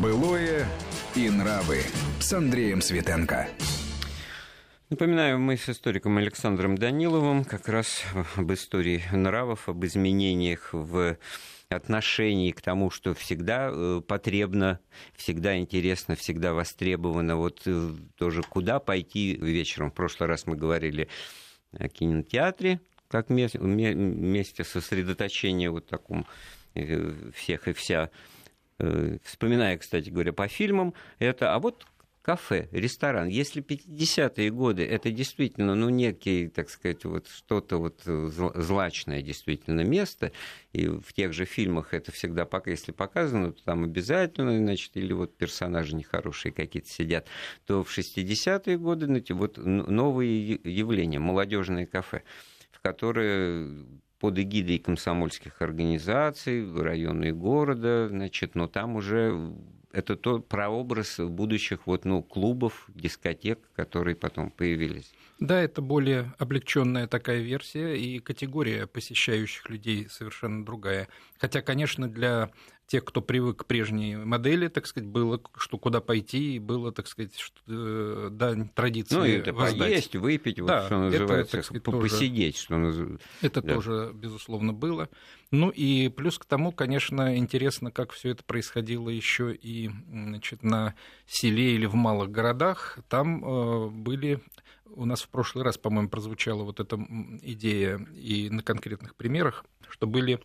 Былое и нравы с Андреем Светенко. Напоминаю, мы с историком Александром Даниловым как раз об истории нравов, об изменениях в отношении к тому, что всегда э, потребно, всегда интересно, всегда востребовано. Вот э, тоже куда пойти вечером. В прошлый раз мы говорили о кинотеатре, как месте сосредоточения вот таком э, всех и вся вспоминая, кстати говоря, по фильмам, это, а вот кафе, ресторан. Если 50-е годы это действительно, ну, некий, так сказать, вот что-то вот злачное действительно место, и в тех же фильмах это всегда, пока если показано, то там обязательно, значит, или вот персонажи нехорошие какие-то сидят, то в 60-е годы, знаете, вот новые явления, молодежные кафе, в которые под эгидой комсомольских организаций, районные города, значит, но там уже это то прообраз будущих вот, ну, клубов, дискотек, которые потом появились. Да, это более облегченная такая версия, и категория посещающих людей совершенно другая. Хотя, конечно, для тех, кто привык к прежней модели, так сказать, было, что куда пойти, и было, так сказать, что, э, да, традиции Ну, это воздать. поесть, выпить, вот, да, что называется, это, сказать, посидеть, что называется. Это да. тоже, безусловно, было. Ну и плюс к тому, конечно, интересно, как все это происходило еще и значит, на селе или в малых городах. Там э, были у нас в прошлый раз, по-моему, прозвучала вот эта идея и на конкретных примерах, что были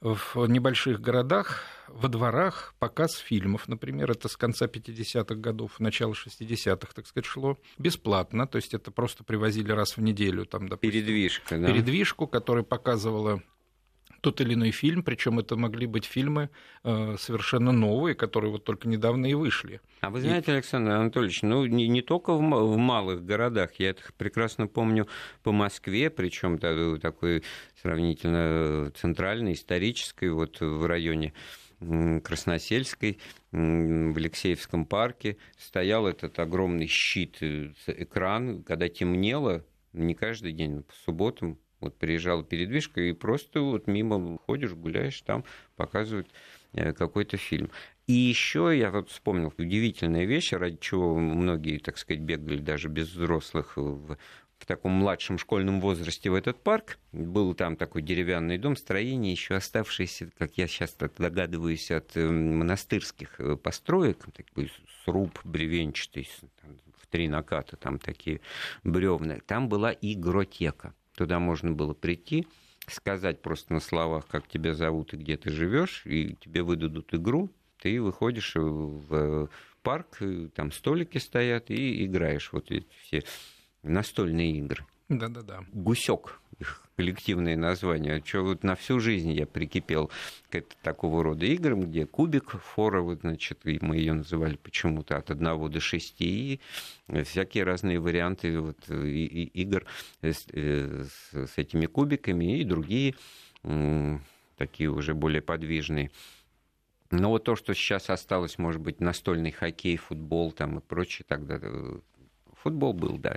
в небольших городах, во дворах показ фильмов, например, это с конца 50-х годов, начала 60-х, так сказать, шло бесплатно, то есть это просто привозили раз в неделю, там, допустим, передвижка, да? передвижку, которая показывала тот или иной фильм, причем это могли быть фильмы э, совершенно новые, которые вот только недавно и вышли. А вы знаете, и... Александр Анатольевич, ну не, не только в, в малых городах, я это прекрасно помню по Москве, причем такой сравнительно центральной, исторической, вот в районе Красносельской, в Алексеевском парке стоял этот огромный щит, э, экран, когда темнело, не каждый день, по субботам вот приезжала передвижка, и просто вот мимо ходишь, гуляешь, там показывают э, какой-то фильм. И еще я вот вспомнил удивительная вещь, ради чего многие, так сказать, бегали даже без взрослых в, в таком младшем школьном возрасте в этот парк. Был там такой деревянный дом, строение, еще оставшееся, как я сейчас догадываюсь, от э, монастырских э, построек, такой сруб бревенчатый, в три наката, там такие бревна. Там была игротека. Туда можно было прийти, сказать просто на словах, как тебя зовут и где ты живешь, и тебе выдадут игру, ты выходишь в парк, там столики стоят, и играешь вот эти все настольные игры. Да-да-да. Гусек их коллективное название. Что вот на всю жизнь я прикипел к такого рода играм, где кубик, фора, вот, значит, и мы ее называли почему-то от одного до шести, и всякие разные варианты вот, и, и, игр с, э, с, с этими кубиками и другие такие уже более подвижные. Но вот то, что сейчас осталось, может быть, настольный хоккей, футбол там и прочее, тогда э, Футбол был, да,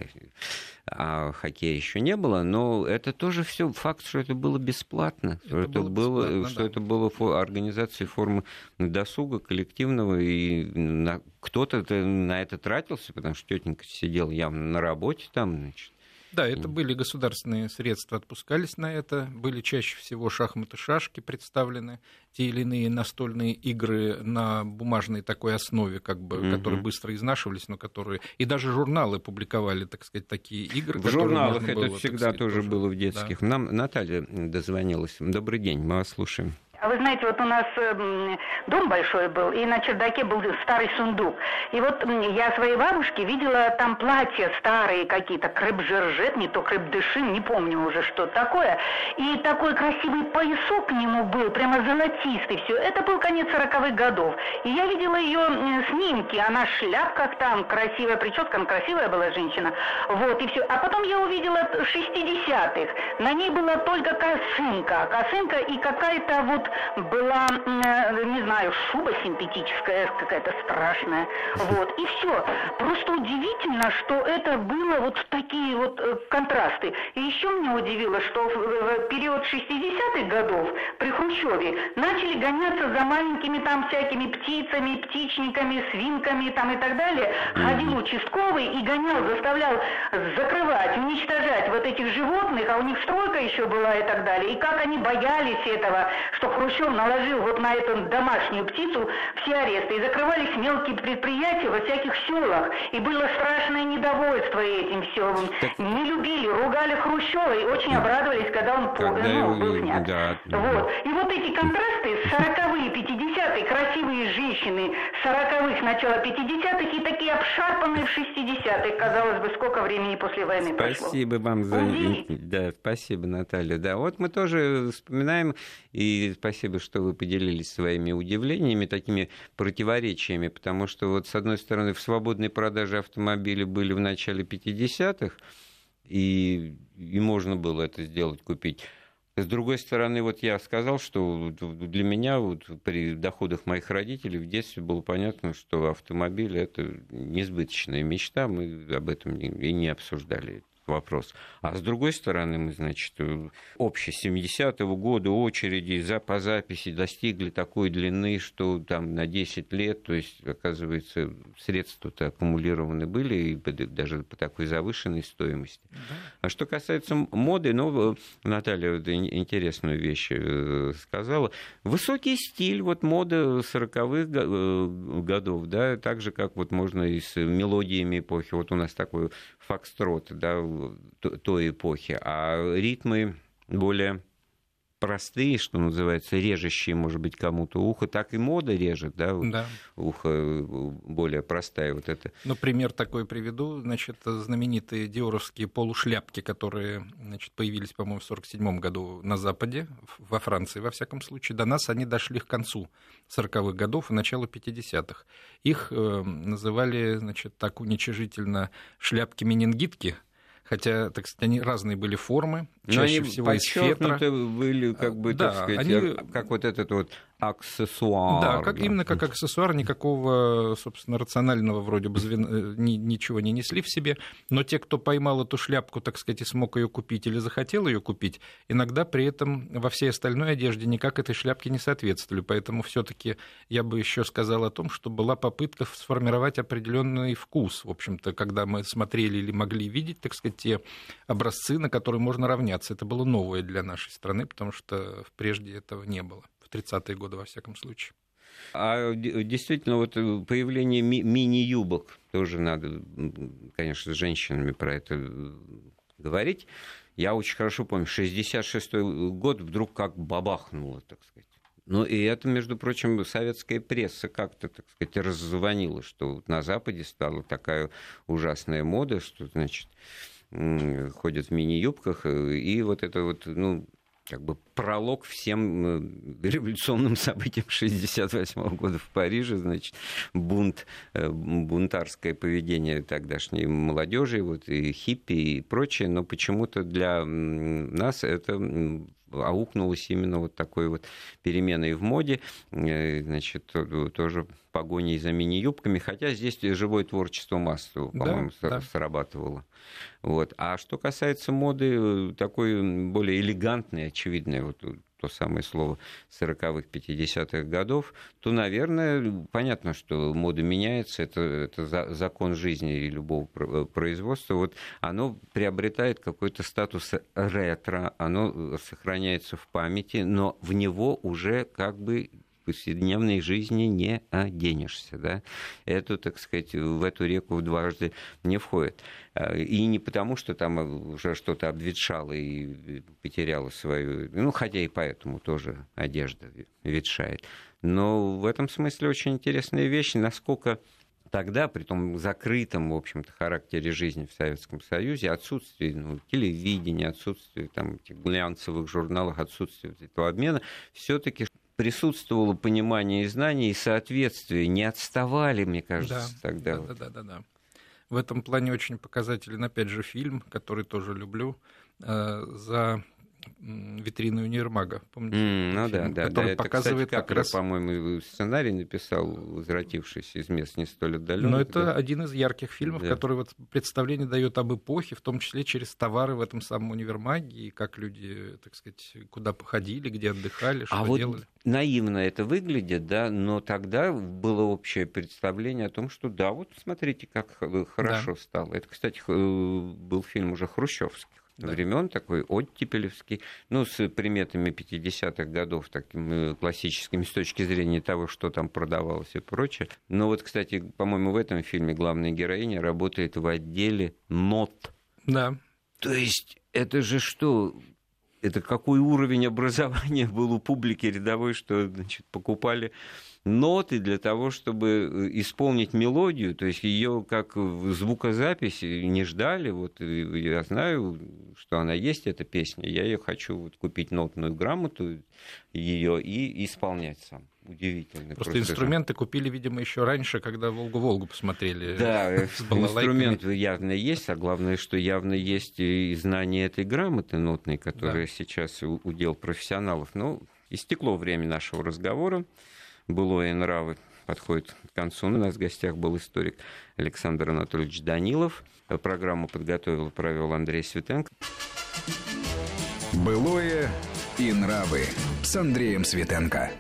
а хоккея еще не было, но это тоже все факт, что это было бесплатно, это что это было, бесплатно, что да. это было фо- организацией формы досуга коллективного, и на, кто-то на это тратился, потому что тетенька сидела явно на работе там, значит, да, это были государственные средства, отпускались на это. Были чаще всего шахматы, шашки представлены, те или иные настольные игры на бумажной такой основе, как бы, угу. которые быстро изнашивались, но которые... И даже журналы публиковали, так сказать, такие игры. В журналах это было, всегда сказать, тоже было в детских. Да. Нам Наталья дозвонилась. Добрый день, мы вас слушаем. А вы знаете, вот у нас э, дом большой был, и на чердаке был старый сундук. И вот я своей бабушке видела там платья старые какие-то, креп-жержет, не то креп-дышин, не помню уже, что такое. И такой красивый поясок к нему был, прямо золотистый все. Это был конец сороковых годов. И я видела ее снимки, она в шляпках там, красивая прическа, она красивая была женщина. Вот, и все. А потом я увидела 60-х. На ней была только косынка. Косынка и какая-то вот была, не знаю, шуба синтетическая какая-то страшная. Вот, и все. Просто удивительно, что это было вот такие вот э, контрасты. И еще меня удивило, что в период 60-х годов при Хрущеве начали гоняться за маленькими там всякими птицами, птичниками, свинками там и так далее. Ходил участковый и гонял, заставлял закрывать, уничтожать вот этих животных, а у них стройка еще была и так далее. И как они боялись этого, что Хрущев наложил вот на эту домашнюю птицу все аресты. И закрывались мелкие предприятия во всяких селах. И было страшное недовольство этим все. Не любили, ругали Хрущева и очень обрадовались, когда он когда ну, был снят. Да, вот. И вот эти контрасты, 40-е, 50-е, красивые женщины 40-х, начала 50-х и такие обшарпанные в 60-х, казалось бы, сколько времени после войны Спасибо прошло. вам за... Да, спасибо, Наталья. Да, вот мы тоже вспоминаем, и спасибо, что вы поделились своими удивлениями, такими противоречиями, потому что вот с одной стороны в свободной продаже автомобилей были в начале 50-х, и, и можно было это сделать, купить. С другой стороны, вот я сказал, что для меня вот при доходах моих родителей в детстве было понятно, что автомобиль – это несбыточная мечта, мы об этом и не обсуждали вопрос. А с другой стороны, мы, значит, общие 70-го года очереди за, по записи достигли такой длины, что там на 10 лет, то есть, оказывается, средства-то аккумулированы были, и даже по такой завышенной стоимости. Да. А что касается моды, ну, Наталья вот интересную вещь э, сказала. Высокий стиль, вот мода 40-х э, годов, да, так же, как вот можно и с мелодиями эпохи. Вот у нас такой фокстрот, да, той эпохи, а ритмы более простые, что называется, режущие, может быть, кому-то ухо, так и мода режет, да, да. ухо э, более простая вот это. Ну, пример такой приведу, значит, знаменитые диоровские полушляпки, которые, значит, появились, по-моему, в 47 году на Западе, во Франции, во всяком случае, до нас они дошли к концу 40-х годов и началу 50-х. Их э, называли, значит, так уничижительно шляпки-менингитки, хотя, так сказать, они разные были формы, чаще они всего из фетра. были, как бы, да, так сказать, они... как вот этот вот аксессуар. Да, как, именно как аксессуар, никакого, собственно, рационального вроде бы звен... Э, ничего не несли в себе, но те, кто поймал эту шляпку, так сказать, и смог ее купить или захотел ее купить, иногда при этом во всей остальной одежде никак этой шляпке не соответствовали, поэтому все таки я бы еще сказал о том, что была попытка сформировать определенный вкус, в общем-то, когда мы смотрели или могли видеть, так сказать, те образцы, на которые можно равняться. Это было новое для нашей страны, потому что прежде этого не было. 30-е годы, во всяком случае. А действительно, вот э, появление ми- мини-юбок, тоже надо, конечно, с женщинами про это э, говорить. Я очень хорошо помню, 66-й год вдруг как бабахнуло, так сказать. Ну, и это, между прочим, советская пресса как-то, так сказать, раззвонила, что на Западе стала такая ужасная мода, что, значит, ходят в мини-юбках, э, и вот это вот, ну, как бы пролог всем э, революционным событиям 1968 года в Париже, значит, бунт, э, бунтарское поведение тогдашней молодежи, вот и хиппи и прочее, но почему-то для нас это аукнулось именно вот такой вот переменой в моде, э, значит, тоже погоней за мини-юбками, хотя здесь живое творчество массово, по-моему, да, да. срабатывало. Вот. А что касается моды, э, такой более элегантной, очевидной, вот то самое слово 40-х, 50-х годов, то, наверное, понятно, что мода меняется, это, это закон жизни и любого э, производства. Вот оно приобретает какой-то статус ретро, оно сохраняется в памяти, но в него уже как бы повседневной жизни не оденешься. Да? Это, так сказать, в эту реку дважды не входит. А, и не потому, что там уже что-то обветшало и потеряло свою... Ну, хотя и поэтому тоже одежда ветшает. Но в этом смысле очень интересная вещь, насколько тогда, при том закрытом, в общем-то, характере жизни в Советском Союзе, отсутствие ну, телевидения, отсутствие там, этих глянцевых журналов, отсутствие этого обмена, все-таки присутствовало понимание и знание, и соответствие. Не отставали, мне кажется, да, тогда. Да, вот. да, да, да. В этом плане очень показателен, опять же, фильм, который тоже люблю, э, за витрины универмага. Помните? Mm, ну фильм, да, да. Который да, показывает это, кстати, как раз... по-моему, сценарий написал, возвратившись из мест не столь отдаленных. Но это да. один из ярких фильмов, да. который вот представление дает об эпохе, в том числе через товары в этом самом универмаге, и как люди, так сказать, куда походили, где отдыхали, что а вот делали. наивно это выглядит, да, но тогда было общее представление о том, что да, вот смотрите, как хорошо да. стало. Это, кстати, был фильм уже хрущевский да. времен, такой оттепелевский, ну, с приметами 50-х годов, такими классическими с точки зрения того, что там продавалось и прочее. Но вот, кстати, по-моему, в этом фильме главная героиня работает в отделе нот. Да. То есть это же что? Это какой уровень образования был у публики рядовой, что значит, покупали ноты для того, чтобы э, исполнить мелодию, то есть ее как в звукозаписи не ждали. Вот я знаю, что она есть, эта песня. Я ее хочу вот, купить нотную грамоту ее и исполнять сам. Удивительно. Просто, просто инструменты же. купили, видимо, еще раньше, когда Волгу-Волгу посмотрели. Да, инструмент явно есть, а главное, что явно есть и знание этой грамоты нотной, которая да. сейчас удел профессионалов. Ну, истекло время нашего разговора былое нравы подходит к концу. У нас в гостях был историк Александр Анатольевич Данилов. Программу подготовил и провел Андрей Светенко. Былое и нравы с Андреем Светенко.